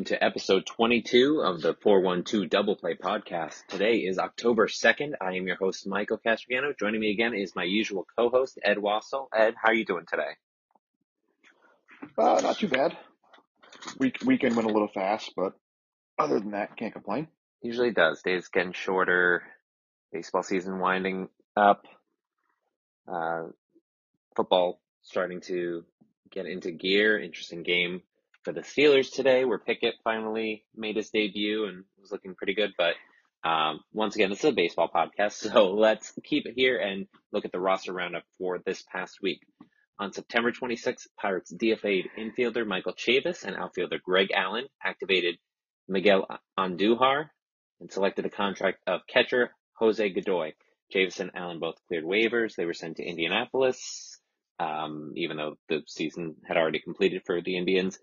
Welcome to episode 22 of the 412 Double Play podcast. Today is October 2nd. I am your host, Michael Castriano. Joining me again is my usual co-host, Ed Wassel. Ed, how are you doing today? Uh, not too bad. Week weekend went a little fast, but other than that, can't complain. Usually does. Days getting shorter. Baseball season winding up. Uh, football starting to get into gear. Interesting game for the Steelers today, where Pickett finally made his debut and was looking pretty good. But um, once again, this is a baseball podcast, so let's keep it here and look at the roster roundup for this past week. On September 26th, Pirates DFA'd infielder Michael Chavis and outfielder Greg Allen, activated Miguel Andujar, and selected a contract of catcher Jose Godoy. Chavis and Allen both cleared waivers. They were sent to Indianapolis, um, even though the season had already completed for the Indians.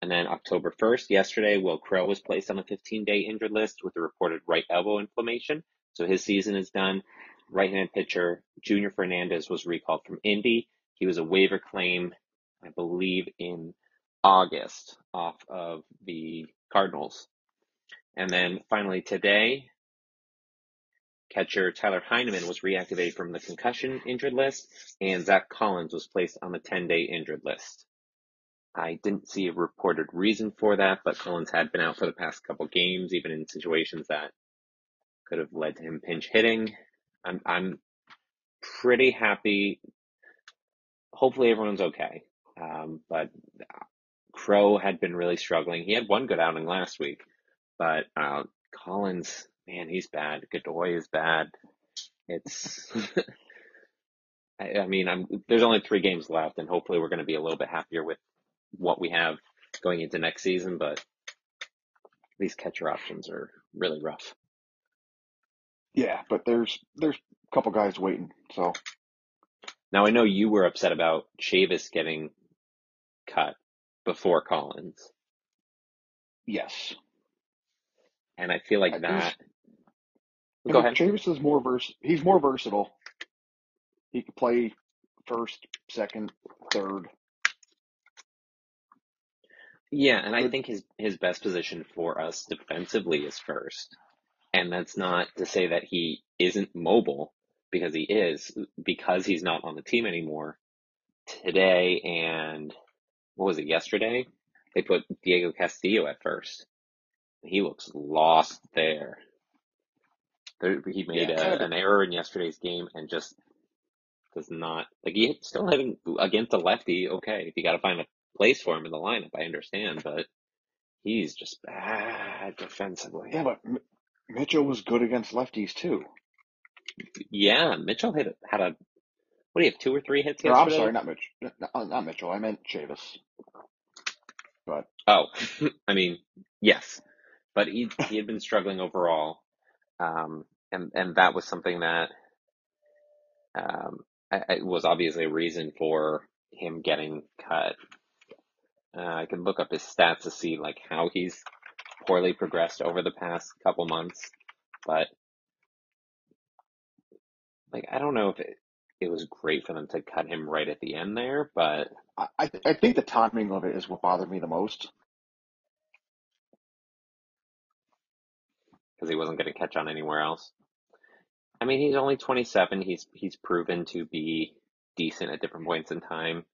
And then October 1st, yesterday, Will Crowe was placed on a 15 day injured list with a reported right elbow inflammation. So his season is done. Right hand pitcher Junior Fernandez was recalled from Indy. He was a waiver claim, I believe, in August off of the Cardinals. And then finally today, catcher Tyler Heineman was reactivated from the concussion injured list, and Zach Collins was placed on the 10 day injured list. I didn't see a reported reason for that, but Collins had been out for the past couple games, even in situations that could have led to him pinch hitting. I'm I'm pretty happy. Hopefully everyone's okay. Um, but Crowe had been really struggling. He had one good outing last week, but uh, Collins, man, he's bad. Godoy is bad. It's. I, I mean, I'm. There's only three games left, and hopefully we're going to be a little bit happier with what we have going into next season, but these catcher options are really rough. Yeah, but there's there's a couple guys waiting. So now I know you were upset about Chavis getting cut before Collins. Yes. And I feel like I that. Go ahead. Chavis is more vers. He's more versatile. He could play first, second, third. Yeah, and I think his his best position for us defensively is first. And that's not to say that he isn't mobile because he is because he's not on the team anymore. Today and what was it yesterday? They put Diego Castillo at first. He looks lost there. there he made yeah, a, an error in yesterday's game and just does not like he still having against a lefty. Okay, if you got to find a place for him in the lineup. I understand, but he's just bad defensively. Yeah, but M- Mitchell was good against lefties too. Yeah, Mitchell hit had a what do you have two or three hits no, I'm sorry, not Mitch, not, not Mitchell. I meant Chavis. But oh, I mean yes, but he he had been struggling overall, um, and and that was something that um, I, I was obviously a reason for him getting cut. Uh, I can look up his stats to see like how he's poorly progressed over the past couple months, but like I don't know if it, it was great for them to cut him right at the end there, but I th- I think the timing of it is what bothered me the most because he wasn't going to catch on anywhere else. I mean, he's only 27. He's he's proven to be decent at different points in time.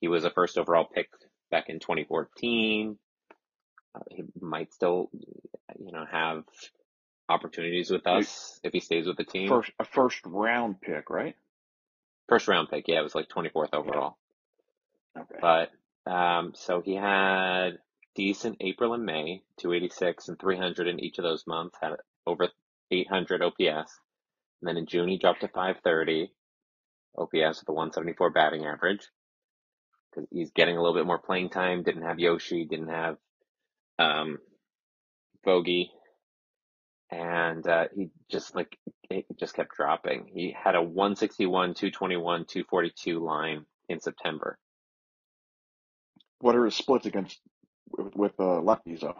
He was a first overall pick back in 2014. Uh, he might still, you know, have opportunities with us if he stays with the team. First, a first round pick, right? First round pick, yeah, it was like 24th overall. Okay. But um, so he had decent April and May, 286 and 300 in each of those months, had over 800 OPS. And then in June, he dropped to 530 OPS with a 174 batting average because he's getting a little bit more playing time. Didn't have Yoshi, didn't have um, Bogey, and uh, he just like it just kept dropping. He had a 161, 221, 242 line in September. What are his splits against with, with uh, lefties though?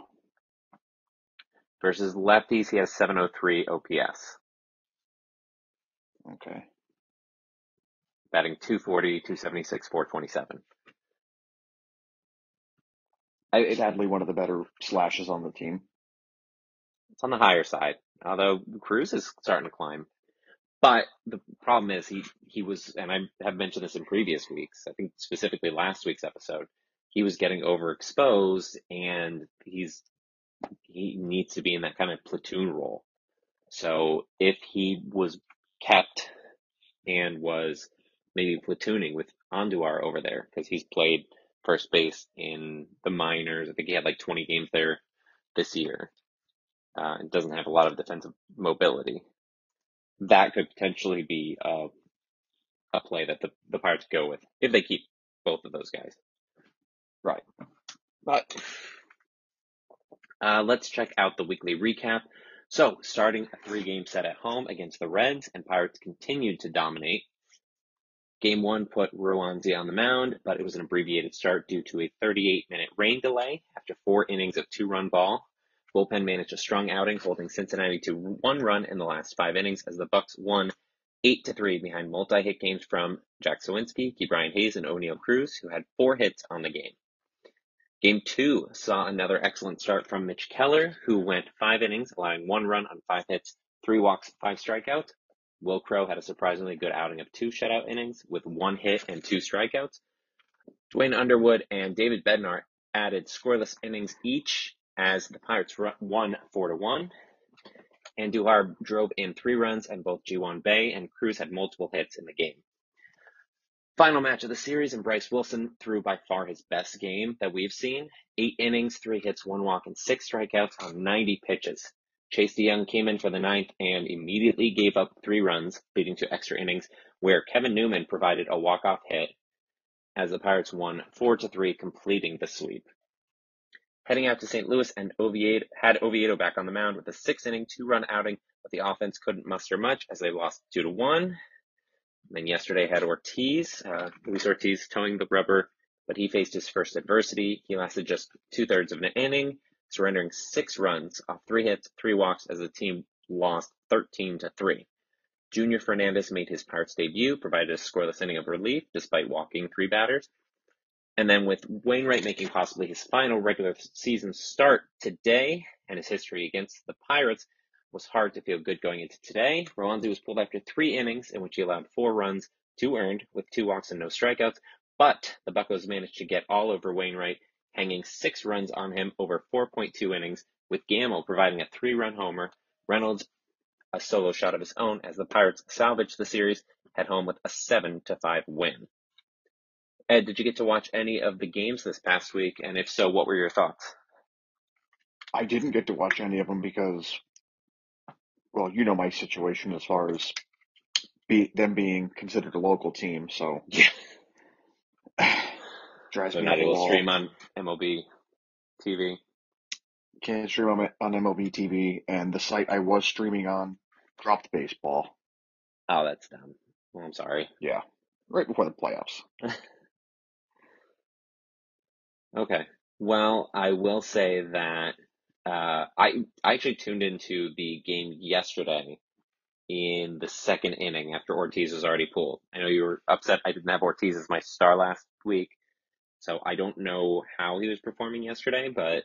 Versus lefties, he has 703 OPS. Okay. Batting 240, 276, 427. I, sadly one of the better slashes on the team. It's on the higher side, although Cruz is starting to climb. But the problem is he he was, and I have mentioned this in previous weeks. I think specifically last week's episode, he was getting overexposed, and he's he needs to be in that kind of platoon role. So if he was kept and was maybe platooning with Andujar over there because he's played first base in the minors. I think he had like 20 games there this year. Uh, doesn't have a lot of defensive mobility. That could potentially be a, a play that the, the Pirates go with if they keep both of those guys. Right. But uh, let's check out the weekly recap. So, starting a three game set at home against the Reds, and Pirates continued to dominate. Game one put Roansy on the mound, but it was an abbreviated start due to a 38 minute rain delay after four innings of two run ball. Bullpen managed a strong outing, holding Cincinnati to one run in the last five innings as the Bucs won eight to three behind multi-hit games from Jack Suwinski, Ke'Bryan Hayes, and Oneil Cruz, who had four hits on the game. Game two saw another excellent start from Mitch Keller, who went five innings, allowing one run on five hits, three walks, five strikeouts. Will Crowe had a surprisingly good outing of two shutout innings with one hit and two strikeouts. Duane Underwood and David Bednar added scoreless innings each as the Pirates won four to one. Andujar drove in three runs, and both Ji-hwan and Cruz had multiple hits in the game. Final match of the series, and Bryce Wilson threw by far his best game that we've seen. Eight innings, three hits, one walk, and six strikeouts on 90 pitches. Chase De Jong came in for the ninth and immediately gave up three runs, leading to extra innings, where Kevin Newman provided a walk-off hit as the Pirates won 4 to 3, completing the sweep. Heading out to St. Louis and Oviedo had Oviedo back on the mound with a six inning, two run outing, but the offense couldn't muster much as they lost two to one. Then yesterday had Ortiz, uh, Luis Ortiz toeing the rubber, but he faced his first adversity. He lasted just two thirds of an inning, surrendering six runs off three hits, three walks as the team lost 13 to 3. Junior Fernandez made his Pirates debut, provided a scoreless inning of relief despite walking three batters. And then with Wainwright making possibly his final regular season start today and his history against the Pirates, was hard to feel good going into today. Roansy was pulled after three innings in which he allowed four runs, two earned, with two walks and no strikeouts. But the Buckos managed to get all over Wainwright, hanging six runs on him over 4.2 innings, with Gamel providing a three-run homer, Reynolds a solo shot of his own as the Pirates salvaged the series, head home with a seven to five win. Ed, did you get to watch any of the games this past week? And if so, what were your thoughts? I didn't get to watch any of them because well, you know my situation as far as be them being considered a local team, so yeah, drives so me not able to stream on MLB TV. Can't stream on, on MLB TV, and the site I was streaming on dropped baseball. Oh, that's dumb. Well, I'm sorry. Yeah, right before the playoffs. Okay. Well, I will say that uh, I I actually tuned into the game yesterday in the second inning after Ortiz was already pulled. I know you were upset I didn't have Ortiz as my star last week, so I don't know how he was performing yesterday, but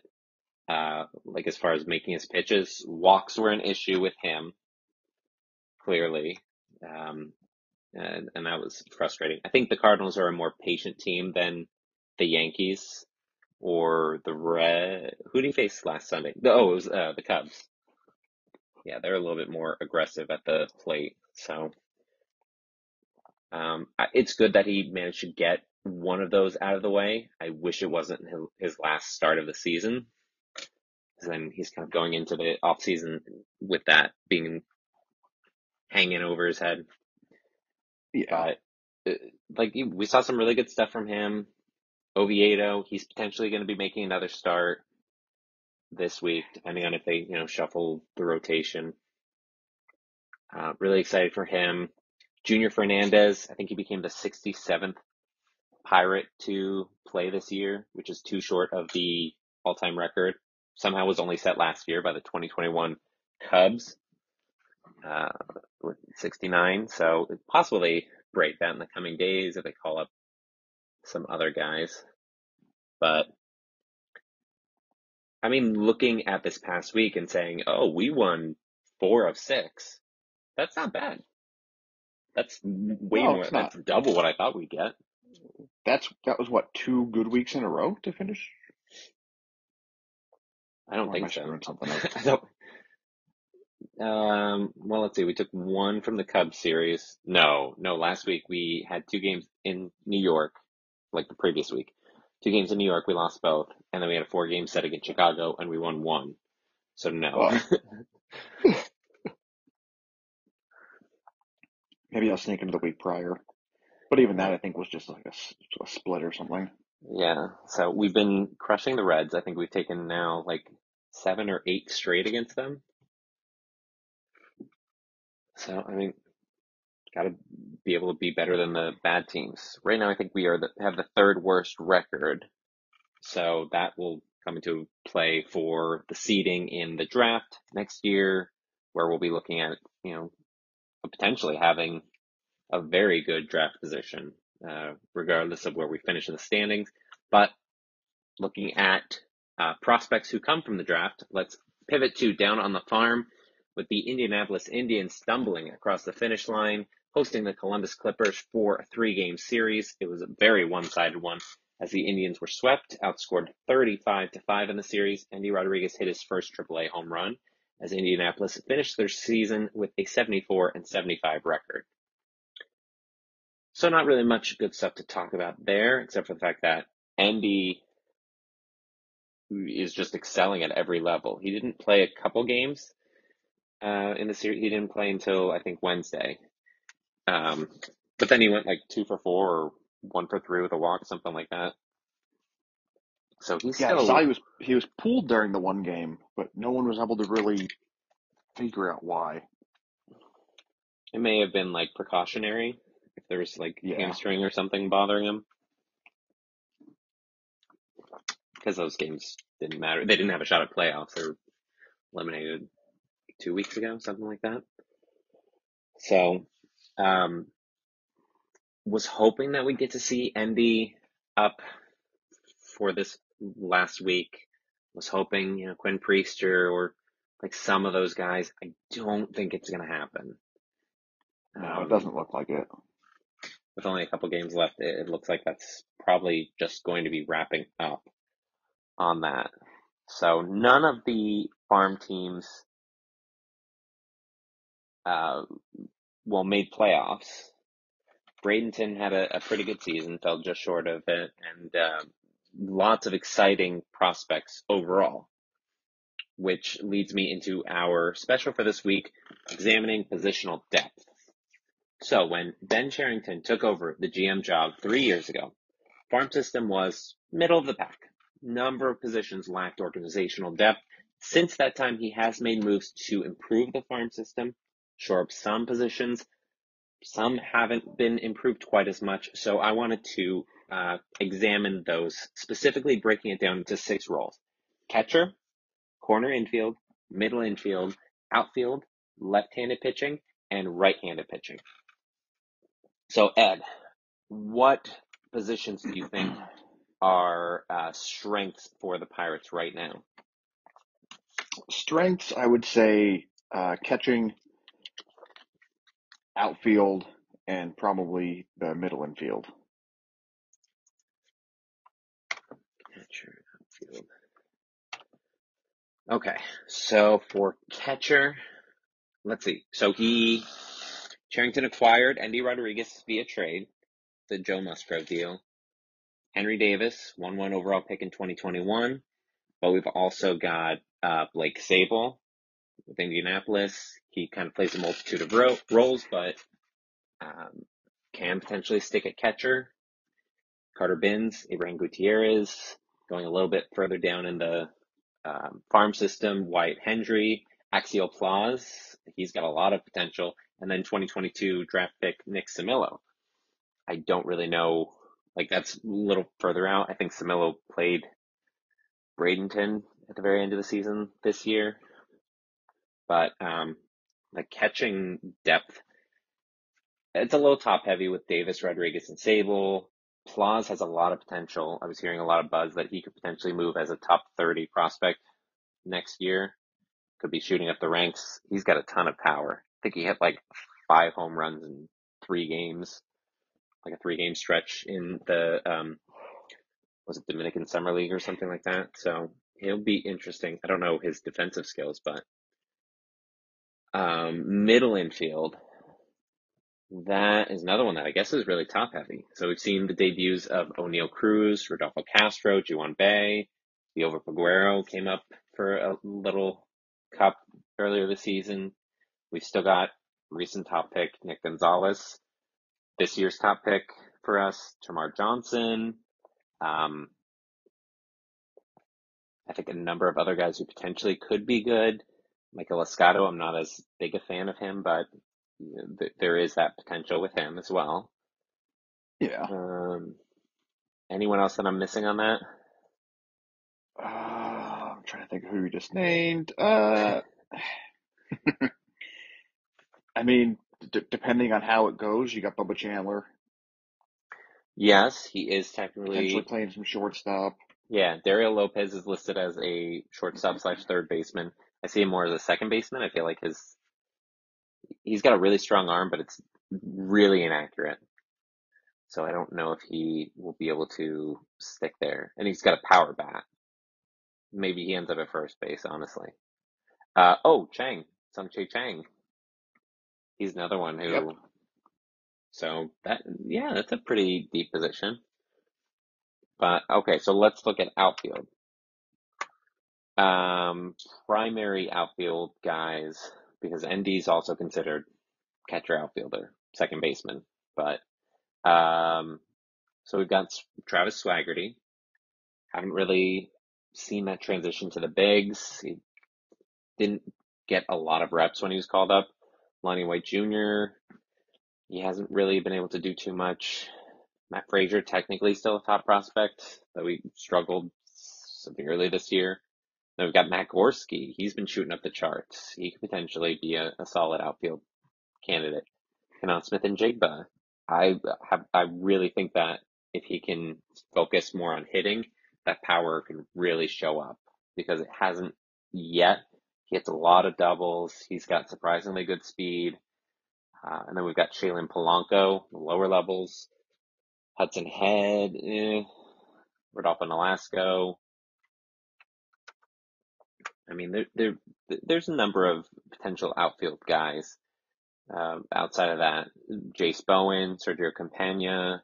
uh, like as far as making his pitches, walks were an issue with him, clearly, um, and and that was frustrating. I think the Cardinals are a more patient team than the Yankees or the Red. Who did he face last Sunday? Oh, it was uh, the Cubs. Yeah, they're a little bit more aggressive at the plate. So um, it's good that he managed to get one of those out of the way. I wish it wasn't his last start of the season. Then he's kind of going into the off season with that being hanging over his head. Yeah. But uh, like we saw some really good stuff from him. Oviedo, he's potentially going to be making another start this week, depending on if they, you know, shuffle the rotation. Uh, really excited for him. Junior Fernandez, I think he became the 67th Pirate to play this year, which is too short of the all-time record. Somehow was only set last year by the 2021 Cubs uh, with 69. So it's possible they break that in the coming days if they call up some other guys. But I mean, looking at this past week and saying, "Oh, we won four of six. That's not bad. That's way No, more. it's That's double what I thought we'd get. That's that was what two good weeks in a row to finish. I don't Or think so. something don't. Um, well, let's see. We took one from the Cubs series. No, no. Last week we had two games in New York, like the previous week. Two games in New York, we lost both, and then we had a four-game set against Chicago, and we won one. So no. Oh. Maybe I'll sneak into the week prior, but even that I think was just like a split or something. Yeah. So we've been crushing the Reds. I think we've taken now like seven or eight straight against them. So I mean, got to be able to be better than the bad teams. Right now, I think we are the, have the third worst record. So that will come into play for the seeding in the draft next year, where we'll be looking at you know potentially having a very good draft position, uh, regardless of where we finish in the standings. But looking at uh, prospects who come from the draft, let's pivot to down on the farm with the Indianapolis Indians stumbling across the finish line, hosting the Columbus Clippers for a three game series. It was a very one sided one as the Indians were swept, outscored 35 to 5 in the series. Endy Rodriguez hit his first AAA home run as Indianapolis finished their season with a 74 and 75 record. So not really much good stuff to talk about there, except for the fact that Endy is just excelling at every level. He didn't play a couple games uh, in the series. He didn't play until I think Wednesday. Um, but then he went like two for four or one for three with a walk, something like that. So he's Yeah, still he was he was pulled during the one game, but no one was able to really figure out why. it may have been like precautionary if there was like Yeah. hamstring or something bothering him. Because those games didn't matter. They didn't have a shot at playoffs. They were eliminated two weeks ago, something like that. So, um, was hoping that we'd get to see Endy up for this last week. Was hoping, you know, Quinn Priester or like some of those guys. I don't think it's going to happen. No, Um, it doesn't look like it. with only a couple games left, it, it looks like that's probably just going to be wrapping up on that. So none of the farm teams, uh, well, made playoffs. Bradenton had a, a pretty good season, fell just short of it, and uh, lots of exciting prospects overall. Which leads me into our special for this week, examining positional depth. So when Ben Cherington took over the GM job three years ago, farm system was middle of the pack. Number of positions lacked organizational depth. Since that time, he has made moves to improve the farm system, shore up some positions. Some haven't been improved quite as much. So I wanted to uh, examine those, specifically breaking it down into six roles. Catcher, corner infield, middle infield, outfield, left-handed pitching, and right-handed pitching. So Ed, what positions do you think are uh, strengths for the Pirates right now? Strengths, I would say, uh, catching, outfield, and probably the middle infield. Catcher, outfield. Okay, so for catcher, let's see. So he, Cherington acquired Endy Rodriguez via trade, the Joe Musgrove deal. Henry Davis, 1-1 overall pick in 2021. But we've also got uh, Blake Sabol with Indianapolis. He kind of plays a multitude of ro- roles, but um, can potentially stick at catcher. Carter Bins, Abraham Gutierrez, going a little bit further down in the um, farm system, Wyatt Hendrie, Axiel Plaz, he's got a lot of potential, and then 2022 draft pick Nick Cimillo. I don't really know, like that's a little further out. I think Cimillo played Bradenton at the very end of the season this year, but um, like catching depth, it's a little top heavy with Davis, Rodriguez, and Sabol. Plaz has a lot of potential. I was hearing a lot of buzz that he could potentially move as a top 30 prospect next year. Could be shooting up the ranks. He's got a ton of power. I think he hit like five home runs in three games, like a three game stretch in the, um, was it Dominican Summer League or something like that? So he'll be interesting. I don't know his defensive skills, but um, middle infield, that is another one that I guess is really top heavy. So we've seen the debuts of Oneil Cruz, Rodolfo Castro, Ji-hwan Bae, Liover Peguero came up for a little cup earlier this season. We've still got recent top pick Nick Gonzalez. This year's top pick for us, Termarr Johnson. Um, I think a number of other guys who potentially could be good. Maikol Escotto, I'm not as big a fan of him, but th- there is that potential with him as well. Yeah. Um, anyone else that I'm missing on that? Uh, I'm trying to think of who you just named. Uh, I mean, d- depending on how it goes, you got Bubba Chandler Yes, he is technically potentially playing some shortstop. Yeah, Dariel Lopez is listed as a shortstop slash third baseman. I see him more as a second baseman. I feel like his he's got a really strong arm, but it's really inaccurate. So I don't know if he will be able to stick there. And he's got a power bat. Maybe he ends up at first base, honestly. Uh, oh, Cheng, Tsung-Che Cheng. He's another one who. Yep. So that yeah, that's a pretty deep position. But okay, so let's look at outfield. Um, primary outfield guys, because Endy is also considered catcher outfielder, second baseman. But um, so we've got Travis Swaggerty. Haven't really seen that transition to the bigs. He didn't get a lot of reps when he was called up. Lonnie White Jr. He hasn't really been able to do too much. Matt Fraizer, technically still a top prospect, though he struggled severely this year. Then we've got Matt Gorski. He's been shooting up the charts. He could potentially be a, a solid outfield candidate. Canaan Smith-Njigba. I have, I really think that if he can focus more on hitting, that power can really show up because it hasn't yet. He hits a lot of doubles. He's got surprisingly good speed. Uh, and then we've got Shalin Polanco, lower levels. Hudson Head, eh. Rodolfo Nolasco. I mean, there, there, there's a number of potential outfield guys. Um, outside of that, Jase Bowen, Sergio Campana.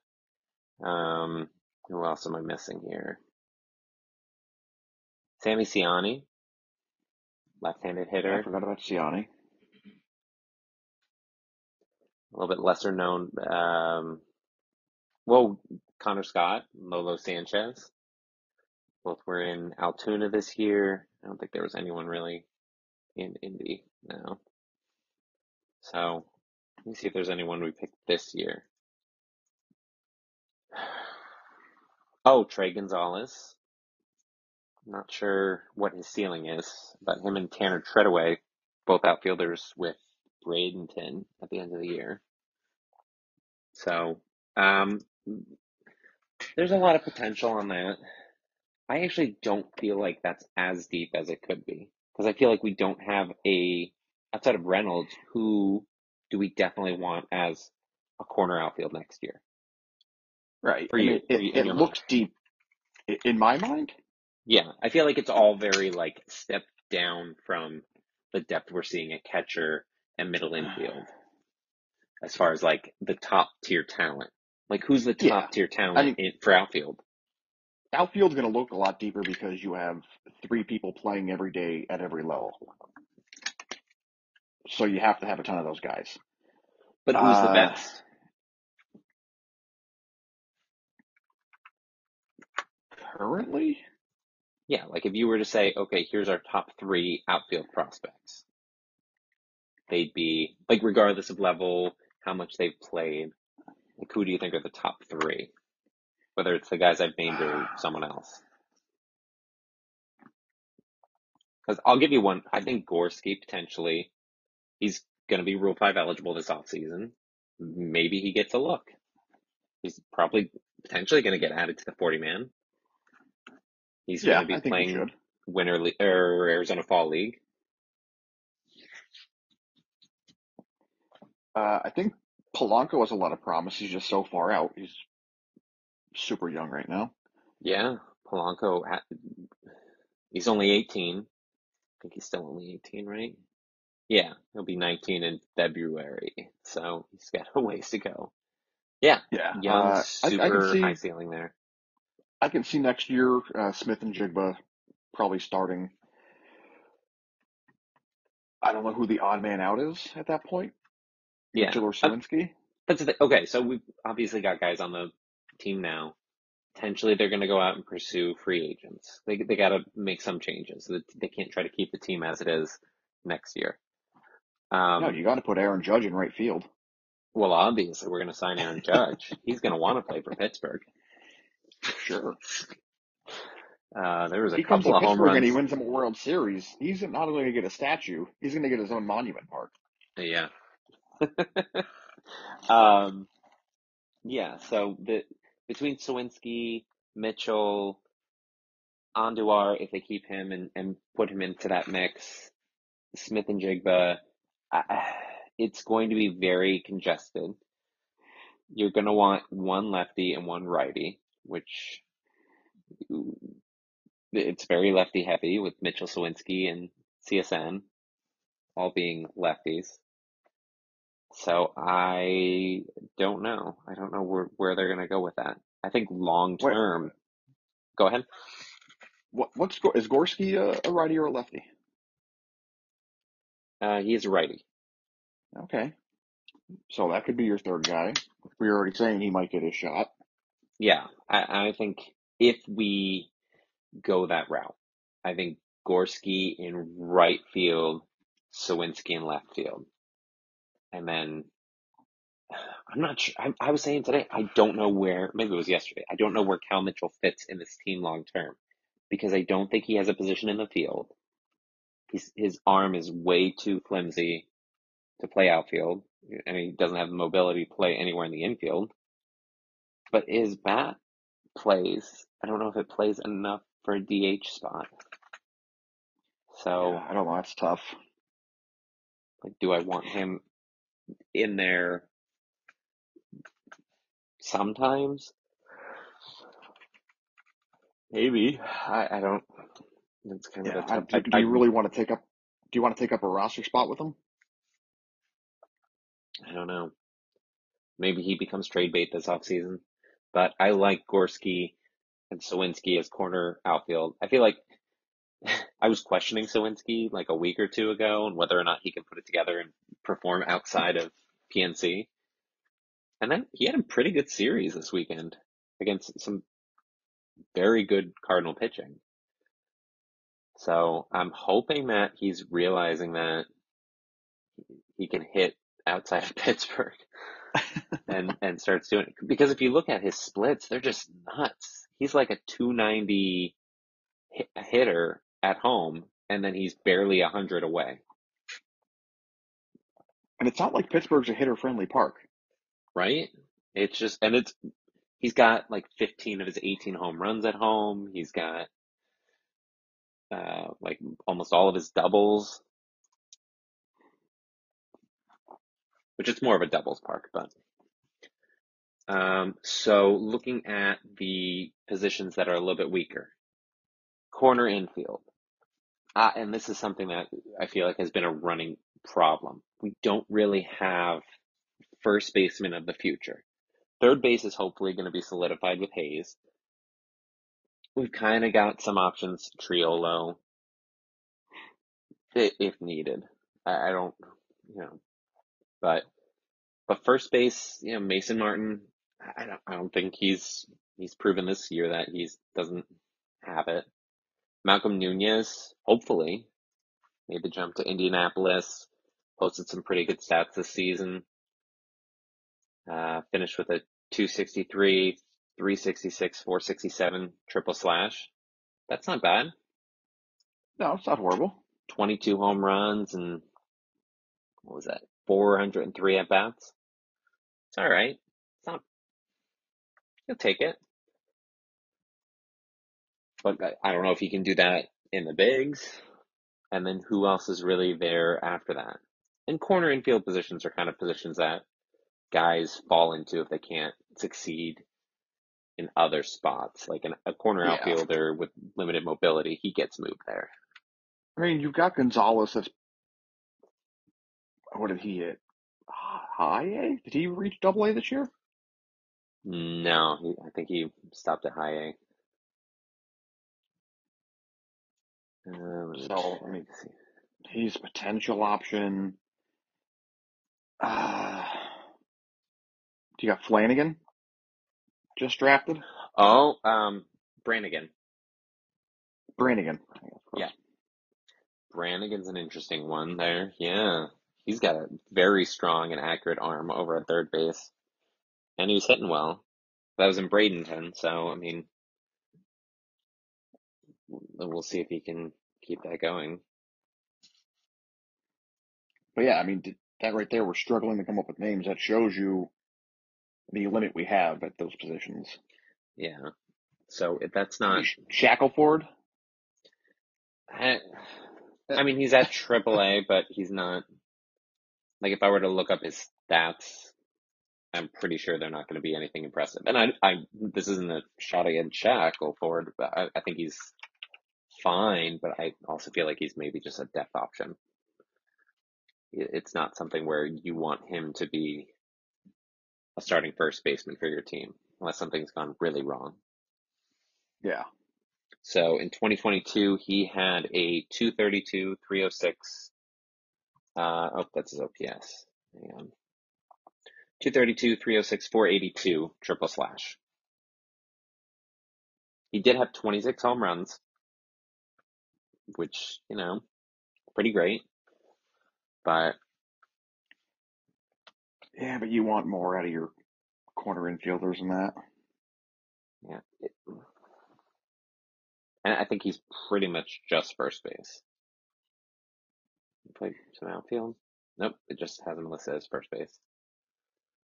Um, who else am I missing here? Sammy Siani, left-handed Yeah, I hitter, forgot about Siani. a little bit lesser known. Um, well, Connor Scott, Lolo Sanchez. Both were in Altoona this year. I don't think there was anyone really in Indy now. So let me see if there's anyone we picked this year. Oh, Tres Gonzalez. Not sure what his ceiling is, but him and Tanner Treadaway, both outfielders with Bradenton at the end of the year. So, um, there's a lot of potential on that. I actually don't feel like that's as deep as it could be because I feel like we don't have a outside of Reynolds who do we definitely want as a corner outfield next year Right. for I you, mean, for it, you it your mind. looks deep in my mind. Yeah, I feel like it's all very like step down from the depth we're seeing at catcher and middle infield as far as like the top tier talent. Like who's the Yeah. top tier I talent mean, in, for outfield? Outfield's going to look a lot deeper because you have three people playing every day at every level. So you have to have a ton of those guys. But who's the Uh, best? currently, Yeah, like if you were to say, okay, here's our top three outfield prospects, they'd be like regardless of level, how much they've played. Like who do you think are the top three? Whether it's the guys I've named or someone else. Because I'll give you one. I think Gorski potentially, he's going to be Rule 5 eligible this offseason. Maybe he gets a look. He's probably potentially going to get added to the 40 man. He's Yeah, going to be playing. Winter Le- or Arizona Fall League. Uh, I think Polanco has a lot of promise. He's just so far out. He's super young right now. Yeah, Polanco. He's only 18. I think he's still only 18, right? Yeah, he'll be 19 in February, so he's got a ways to go. Yeah, Yeah, young, uh, super I can see. high ceiling there. I can see next year uh, Smith-Njigba probably starting. I don't know who the odd man out is at that point. Yeah, Mitchell or Uh, that's the. Okay, so we've obviously got guys on the team now. Potentially, they're going to go out and pursue free agents. They they got to make some changes. They they can't try to keep the team as it is next year. No, Um, you got to put Aaron Judge in right field. well, obviously, we're going to sign Aaron Judge. He's going to want to play for Pittsburgh. Sure. Uh, there was a He comes to couple of home Pittsburgh and he wins him a World Series. He's not only going to get a statue, he's going to get his own monument park. Yeah. um, yeah. So the between Suwinski, Mitchell, Andujar, if they keep him and, and put him into that mix, Smith-Njigba, it's going to be very congested. You're going to want one lefty and one righty, which it's very lefty heavy with Mitchell Suwinski and CSN all being lefties. So I don't know. I don't know where, where they're going to go with that. I think long term. Go ahead. what, what's is Gorski a, a righty or a lefty? Uh, he is a righty. Okay, so that could be your third guy. We were already saying he might get his shot. Yeah, I, I think if we go that route, I think Gorski in right field, Suwinski in left field, and then I'm not sure. I, I was saying today, I don't know where. Maybe it was yesterday. I don't know where Cal Mitchell fits in this team long term because I don't think he has a position in the field. He's, his arm is way too flimsy to play outfield, and he doesn't have the mobility to play anywhere in the infield. But his bat plays. I don't know if it plays enough for a DH spot. So, Yeah, I don't know. That's tough. like, do I want him in there sometimes? Maybe. I, I don't. It's kind of Yeah, a I, tough. do, I, do I, you really want to take up? Do you want to take up a roster spot with him? I don't know. Maybe he becomes trade bait this offseason. But I like Gorski and Suwinski as corner outfield. I feel like I was questioning Suwinski like a week or two ago and whether or not he can put it together and perform outside of PNC. And then he had a pretty good series this weekend against some very good Cardinal pitching. So I'm hoping that he's realizing that he can hit outside of Pittsburgh and and starts doing it. Because if you look at his splits, they're just nuts. He's like a 290 hit, hitter at home, and then he's barely 100 away, And it's not like Pittsburgh's a hitter-friendly park. right? It's just, and it's, he's got like 15 of his 18 home runs at home. He's got, uh, like almost all of his doubles, which it's more of a doubles park, but, um, so looking at the positions that are a little bit weaker, corner infield. Uh, and this is something that I feel like has been a running problem. We don't really have first baseman of the future. Third base is hopefully going to be solidified with Hayes. We've kind of got some options, Triolo, if needed. I, I don't, you know, but but first base, you know, Mason Martin. I don't, I don't think he's he's proven this year that he's doesn't have it. Malcolm Nunez, hopefully, made the jump to Indianapolis, posted some pretty good stats this season. Uh, finished with a 263, 366, 467 triple slash. That's not bad. No, it's not horrible. 22 home runs and what was that? 403 at bats. It's all right. It's not he'll take it. But I don't know if he can do that in the bigs. And then who else is really there after that? And corner infield positions are kind of positions that guys fall into if they can't succeed in other spots. Like an, a corner Yeah. outfielder with limited mobility, he gets moved there. I mean, you've got Gonzalez. That's what did he hit? High A? Did he reach Double A this year? No, he, I think he stopped at high A. Uh, let me So, check. I mean, he's a potential option. Uh, you got Flanagan, just drafted. oh, um, Brannigan. Brannigan. Yeah. Brannigan's an interesting one there. Yeah. He's got a very strong and accurate arm over at third base. And he was hitting well. That was in Bradenton, so I mean we'll see if he can keep that going. But yeah, I mean, that right there, we're struggling to come up with names. That shows you the limit we have at those positions. Yeah. So if that's not Sh- Shackelford, I, I mean he's at AAA, but he's not like if I were to look up his stats, I'm pretty sure they're not going to be anything impressive. And I, I, this isn't a shot against Shackelford, but I, I think he's fine. But I also feel like he's maybe just a depth option. It's not something where you want him to be a starting first baseman for your team unless something's gone really wrong. yeah, So in 2022, he had a 232, 306. Uh, oh, that's his OPS. Hang on. 232, 306, 482, triple slash. He did have 26 home runs, which, you know, pretty great. But yeah, but you want more out of your corner infielders than that. yeah. It, and I think he's pretty much just first base. He played some outfield. Nope, it just has him listed as first base.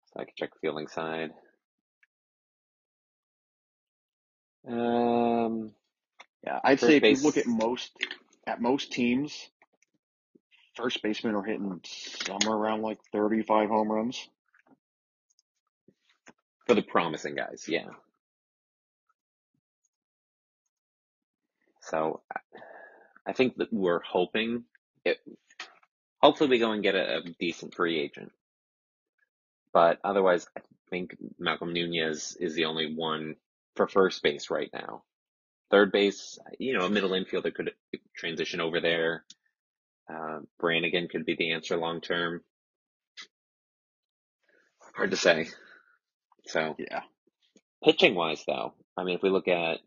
So I can check fielding side. Um, Yeah, I'd First say base- if you look at most at most teams, first basemen are hitting somewhere around like 35 home runs. for the promising guys, yeah. So I- I think that we're hoping it. Hopefully, we go and get a, a decent free agent. But otherwise, I think Malcolm Nunez is the only one for first base right now. Third base, you know, a middle infielder could transition over there. Uh, Brannigan could be the answer long term. Hard to say. So Yeah, pitching wise, though, I mean, if we look at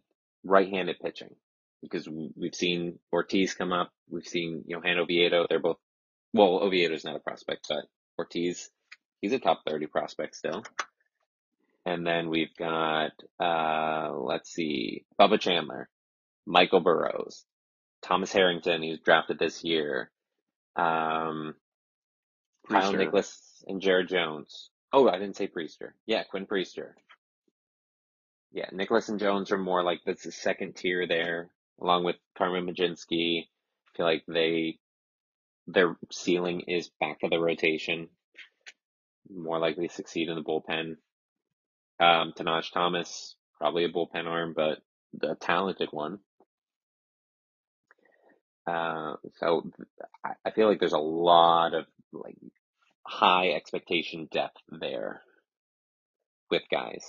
right-handed pitching, because we've seen Ortiz come up, we've seen Johan Oviedo. They're both well, Oviedo's not a prospect, but Ortiz, he's a top thirty prospect still. And then we've got uh, let's see, Bubba Chandler, Michael Burrows, Thomas Harrington, he's drafted this year. Um, Kyle Nicolas and Jared Jones. Oh, I didn't say Priester. Yeah, Quinn Priester. Yeah, Nicolas and Jones are more like that's the second tier there, along with Carmen Mlodzinski. I feel like they their ceiling is back of the rotation. More likely to succeed in the bullpen. Um, Tahnaj Thomas, probably a bullpen arm, but the talented one. Uh, so I, I feel like there's a lot of like high expectation depth there with guys.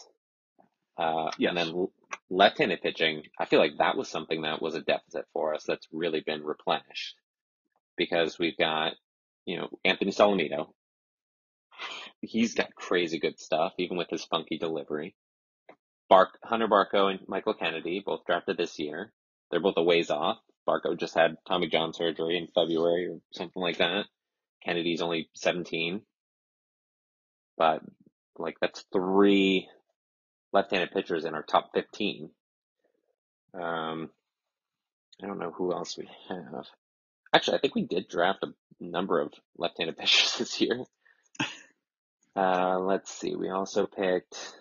Uh, Yes. and then left-handed pitching, I feel like that was something that was a deficit for us that's really been replenished because we've got, you know, Anthony Solometo. He's got crazy good stuff, even with his funky delivery. Bark, Hunter Barco and Michael Kennedy, both drafted this year. They're both a ways off. Barco just had Tommy John surgery in February or something like that. Kennedy's only 17. But, like, that's three left-handed pitchers in our top 15. Um, I don't know who else we have. Actually, I think we did draft a number of left-handed pitchers this year. Uh, let's see. We also picked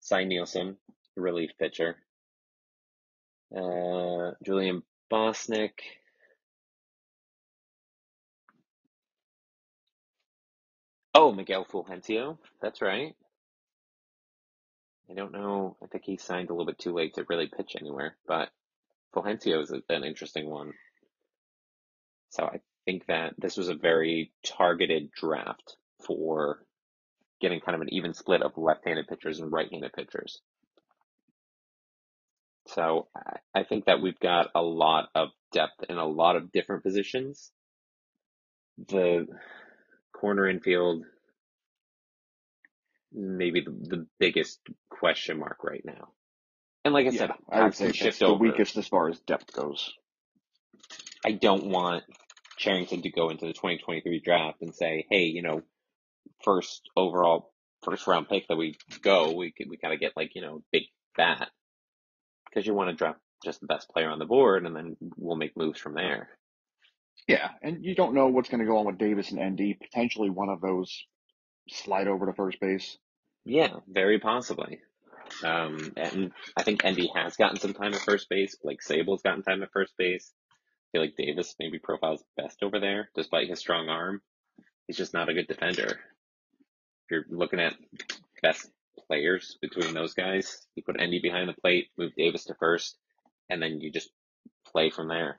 Cy Nielsen, relief pitcher. Uh, Julian Bosnic. Oh, Miguel Fulgencio. That's right. I don't know. I think he signed a little bit too late to really pitch anywhere, but Fulgencio is an interesting one. So I think that this was a very targeted draft for getting kind of an even split of left-handed pitchers and right-handed pitchers. So I think that we've got a lot of depth in a lot of different positions. The corner infield, maybe the, the biggest question mark right now. And like I Yeah, said, I would say shift the weakest as far as depth goes. I don't want Cherington to go into the 2023 draft and say, hey, you know, first overall, first round pick that we go, we could, we gotta get like, you know, big bat. Because you want to draft just the best player on the board and then we'll make moves from there. Yeah, and you don't know what's going to go on with Davis and Endy. Potentially one of those slide over to first base. Yeah, very possibly. Um, and I think Endy has gotten some time at first base. Like Sabol's gotten time at first base. I feel like Davis maybe profiles best over there, despite his strong arm. He's just not a good defender. If you're looking at best players between those guys, you put Endy behind the plate, move Davis to first, and then you just play from there.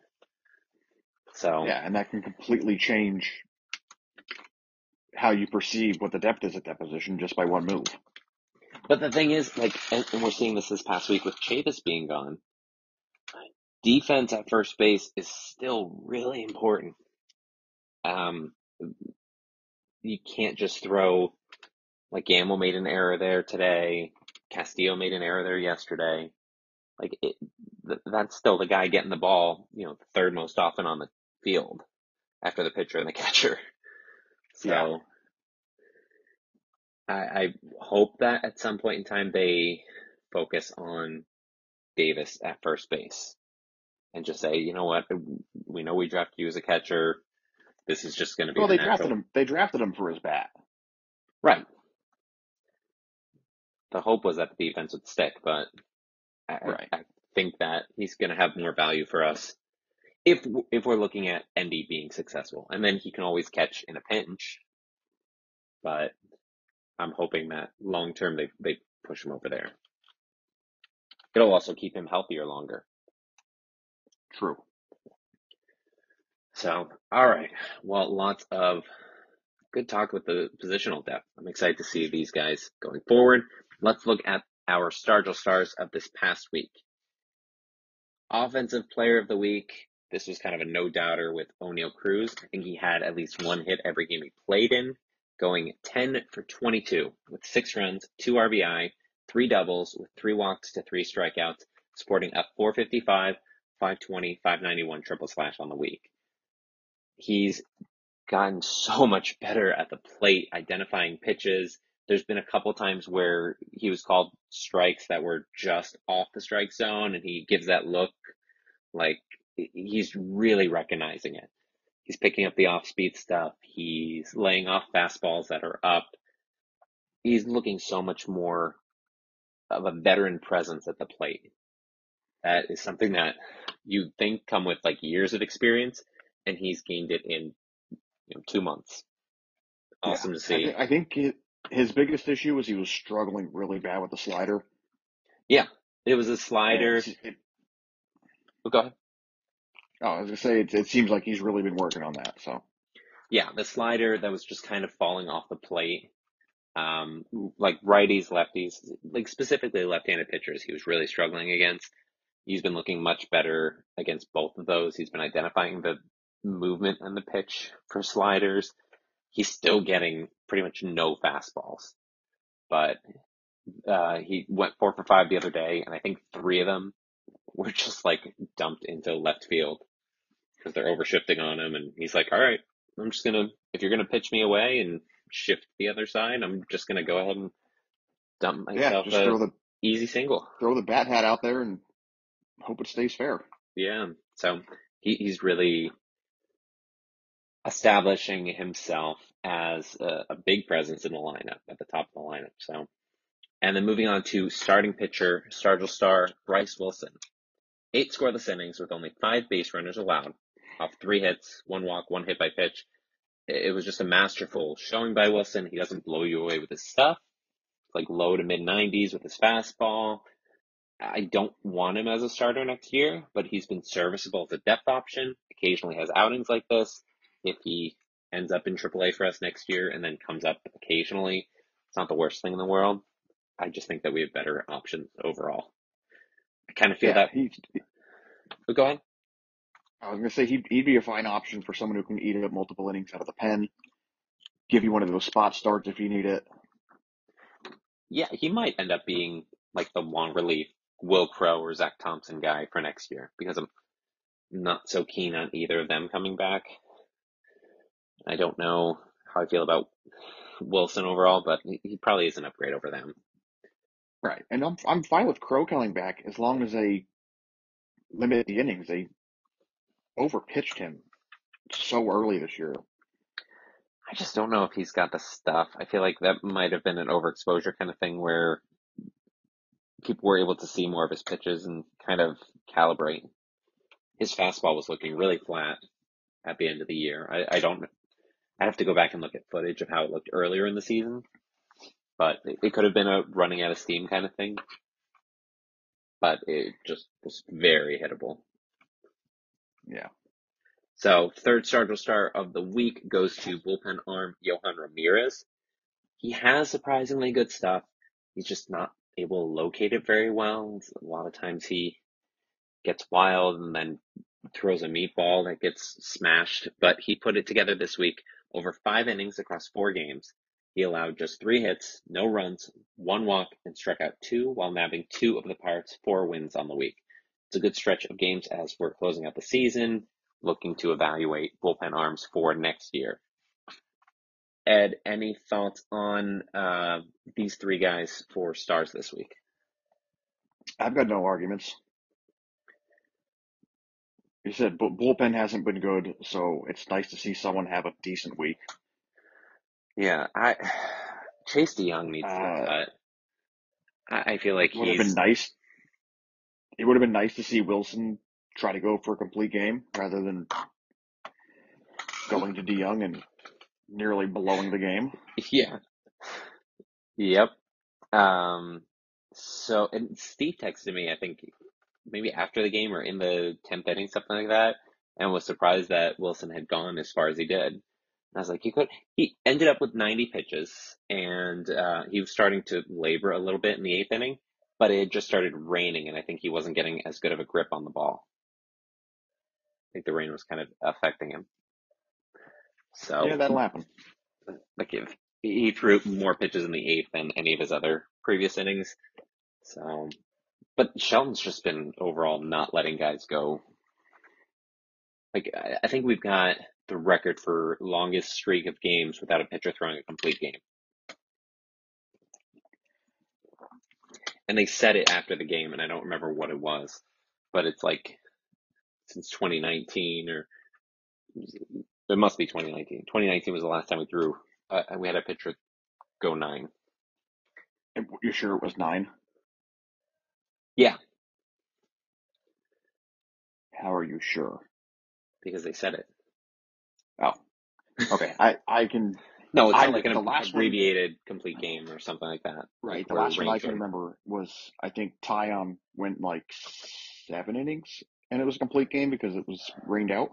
So Yeah, and that can completely change how you perceive what the depth is at that position just by one move. But the thing is, like, and, and we're seeing this this past week with Chavis being gone. Defense at first base is still really important. Um, you can't just throw like Gamble made an error there today. Castillo made an error there yesterday. Like it, th- that's still the guy getting the ball, you know, third most often on the field after the pitcher and the catcher. So Yeah. I, I hope that at some point in time they focus on Davis at first base and just say, you know what, we know we drafted you as a catcher. This is just going to be Well, the they natural. drafted him. They drafted him for his bat. Right. The hope was that the defense would stick, but I, I- Right. I think that he's going to have more value for us if if we're looking at Endy being successful, and then he can always catch in a pinch. But I'm hoping that long term they they push him over there. It'll also keep him healthier longer. True. So, all right. Well, lots of good talk with the positional depth. I'm excited to see these guys going forward. Let's look at our Stargell stars of this past week. Offensive player of the week. This was kind of a no doubter with Oneil Cruz. I think he had at least one hit every game he played in, going 10 for 22 with six runs, two RBI, three doubles with three walks to three strikeouts, sporting a 455, 520, 591 triple slash on the week. He's gotten so much better at the plate, identifying pitches. There's been a couple times where he was called strikes that were just off the strike zone, and he gives that look like he's really recognizing it. He's picking up the off speed stuff. He's laying off fastballs that are up. He's looking so much more of a veteran presence at the plate. That is something that you think come with like years of experience, and he's gained it in you know, two months. Awesome Yeah. to see. I, thi- I think hi- his biggest issue was he was struggling really bad with the slider. Yeah, it was a slider. it's- it- Oh, go ahead. oh, I was gonna say it, it seems like he's really been working on that. So Yeah, the slider that was just kind of falling off the plate. Um, like righties, lefties, like specifically left-handed pitchers, he was really struggling against. He's been looking much better against both of those. He's been identifying the movement and the pitch for sliders. He's still getting pretty much no fastballs, but uh, he went four for five the other day, and I think three of them were just like dumped into left field because they're overshifting on him, and he's like, "All right, I'm just gonna if you're gonna pitch me away and shift the other side, I'm just gonna go ahead and dump yeah, myself just a throw the easy single." throw the bat hat out there and hope it stays fair. Yeah, so he, he's really establishing himself as a, a big presence in the lineup at the top of the lineup. So And then moving on to starting pitcher, Stargell star Bryce Wilson. Eight scoreless innings with only five base runners allowed, off three hits, one walk, one hit by pitch. It was just a masterful showing by Wilson. He doesn't blow you away with his stuff, it's like low to mid 90s with his fastball. I don't want him as a starter next year, but he's been serviceable as a depth option. Occasionally has outings like this. If he ends up in AAA for us next year and then comes up occasionally, it's not the worst thing in the world. I just think that we have better options overall. I kind of feel Yeah, that. he. But oh, go ahead. I was gonna say he'd, he'd be a fine option for someone who can eat up multiple innings out of the pen, give you one of those spot starts if you need it. Yeah, he might end up being like the long relief Will Crowe or Zach Thompson guy for next year because I'm not so keen on either of them coming back. I don't know how I feel about Wilson overall, but he, probably is an upgrade over them. Right, and I'm I'm fine with Crowe coming back as long as they limit the innings. They overpitched him so early this year. I just don't know if he's got the stuff. I feel like that might have been an overexposure kind of thing where people were able to see more of his pitches and kind of calibrate. His fastball was looking really flat at the end of the year. I, I don't, I have to go back and look at footage of how it looked earlier in the season, but it, it could have been a running out of steam kind of thing. But it just was very hittable. Yeah, So third Stargell star of the week goes to bullpen arm Yohan Ramirez. He has surprisingly good stuff. He's just not able to locate it very well. A lot of times he gets wild and then throws a meatball that gets smashed, but he put it together this week over five innings across four games. He allowed just three hits, no runs, one walk, and struck out two while nabbing two of the Pirates' four wins on the week. It's a good stretch of games as we're closing out the season, looking to evaluate bullpen arms for next year. Ed, any thoughts on uh, these three guys for stars this week? I've got no arguments. You said bu- bullpen hasn't been good, so it's nice to see someone have a decent week. Yeah, I Chase De Jong needs to Uh, cut. I, I feel like Would have been nice. It would have been nice to see Wilson try to go for a complete game rather than going to De Jong and nearly blowing the game. yeah, yep. Um, so and Steve texted me, I think maybe after the game or in the tenth inning, something like that, and was surprised that Wilson had gone as far as he did. And I was like, he could. He ended up with ninety pitches, and uh, he was starting to labor a little bit in the eighth inning, but it just started raining, and I think he wasn't getting as good of a grip on the ball. I think the rain was kind of affecting him. So Yeah, that'll happen. like if he threw more pitches in the eighth than any of his other previous innings. So, but Shelton's just been overall not letting guys go. Like I think we've got the record for longest streak of games without a pitcher throwing a complete game. And they said it after the game, and I don't remember what it was, but it's like since 2019 or it must be 2019. 2019 was the last time we threw. Uh, we had a pitcher go nine. You're sure it was nine? Yeah, How are you sure? because they said it. Oh, okay. I I can No, it's I- not like an the last one- abbreviated complete game or something like that. right. Like The last one I can remember was I think Taillon went like seven innings and it was a complete game because it was rained out.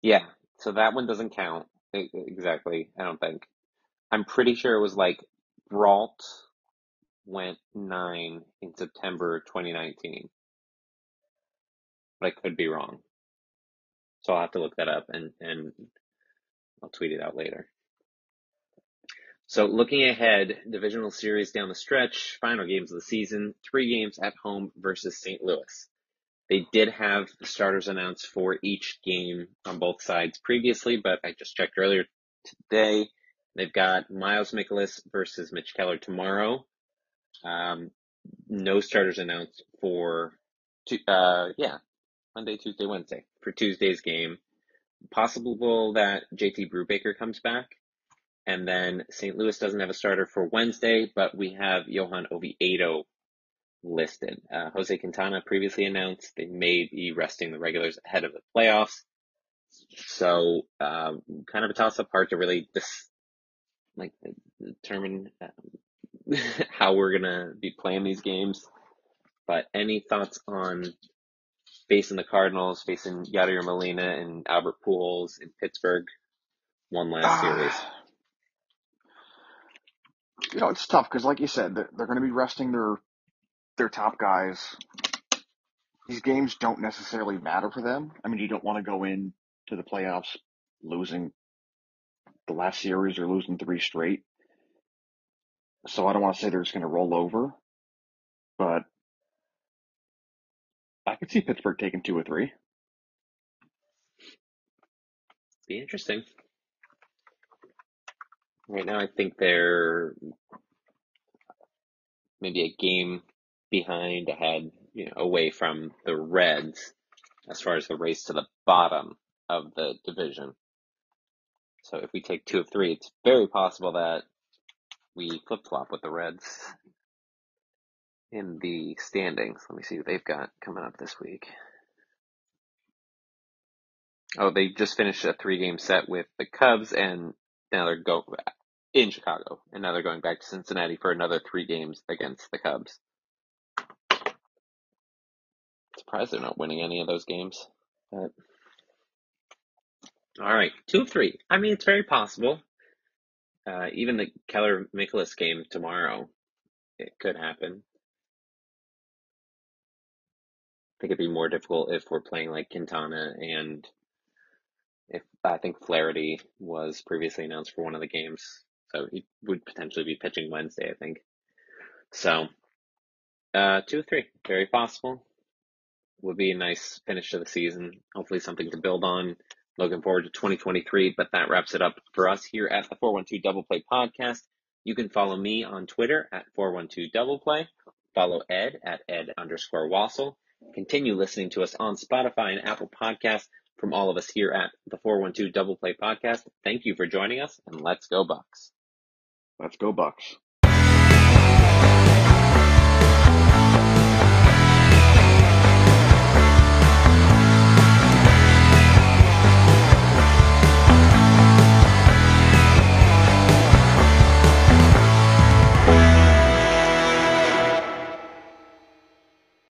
Yeah, so that one doesn't count exactly. I don't think. I'm pretty sure it was like Brault went nine in September 2019, but I could be wrong. So I'll have to look that up and and I'll tweet it out later. So looking ahead, divisional series down the stretch, final games of the season, three games at home versus St. Louis. They did have the starters announced for each game on both sides previously, but I just checked earlier today. They've got Miles Mikolas versus Mitch Keller tomorrow. Um, no starters announced for, uh, yeah, Monday, Tuesday, Wednesday for Tuesday's game. Possible that JT Brubaker comes back. And then St. Louis doesn't have a starter for Wednesday, but we have Johan Oviedo listed. Uh, Jose Quintana previously announced they may be resting the regulars ahead of the playoffs. So, uh, kind of a toss up, hard to really dis- like determine um, how we're gonna be playing these games. But any thoughts on facing the Cardinals, facing Yadier Molina and Albert Pujols in Pittsburgh, one last ah. series? You know, it's tough because, like you said, they're, they're going to be resting their their top guys. These games don't necessarily matter for them. I mean, you don't want to go in to the playoffs losing the last series or losing three straight. So I don't want to say they're just going to roll over, but I could see Pittsburgh taking two or three. Be interesting. Right now, I think they're maybe a game behind ahead, you know, away from the Reds as far as the race to the bottom of the division. So if we take two of three, it's very possible that we flip flop with the Reds in the standings. Let me see who they've got coming up this week. Oh, they just finished a three game set with the Cubs and now they're go in Chicago and now they're going back to Cincinnati for another three games against the Cubs. Surprised they're not winning any of those games. But all right, two of three. I mean, it's very possible. Uh, even the Keller Mikolas game tomorrow, it could happen. I think it'd be more difficult if we're playing like Quintana and if I think Flaherty was previously announced for one of the games, so he would potentially be pitching Wednesday. I think. So, uh, two or three, very possible. Would be a nice finish to the season. Hopefully, something to build on. Looking forward to 2023, but that wraps it up for us here at the 412 Double Play podcast. You can follow me on Twitter at 412 Double Play. Follow Ed at Ed underscore Wassel. Continue listening to us on Spotify and Apple Podcasts. From all of us here at the 412 Double Play podcast, thank you for joining us and let's go Bucks. Let's go Bucks.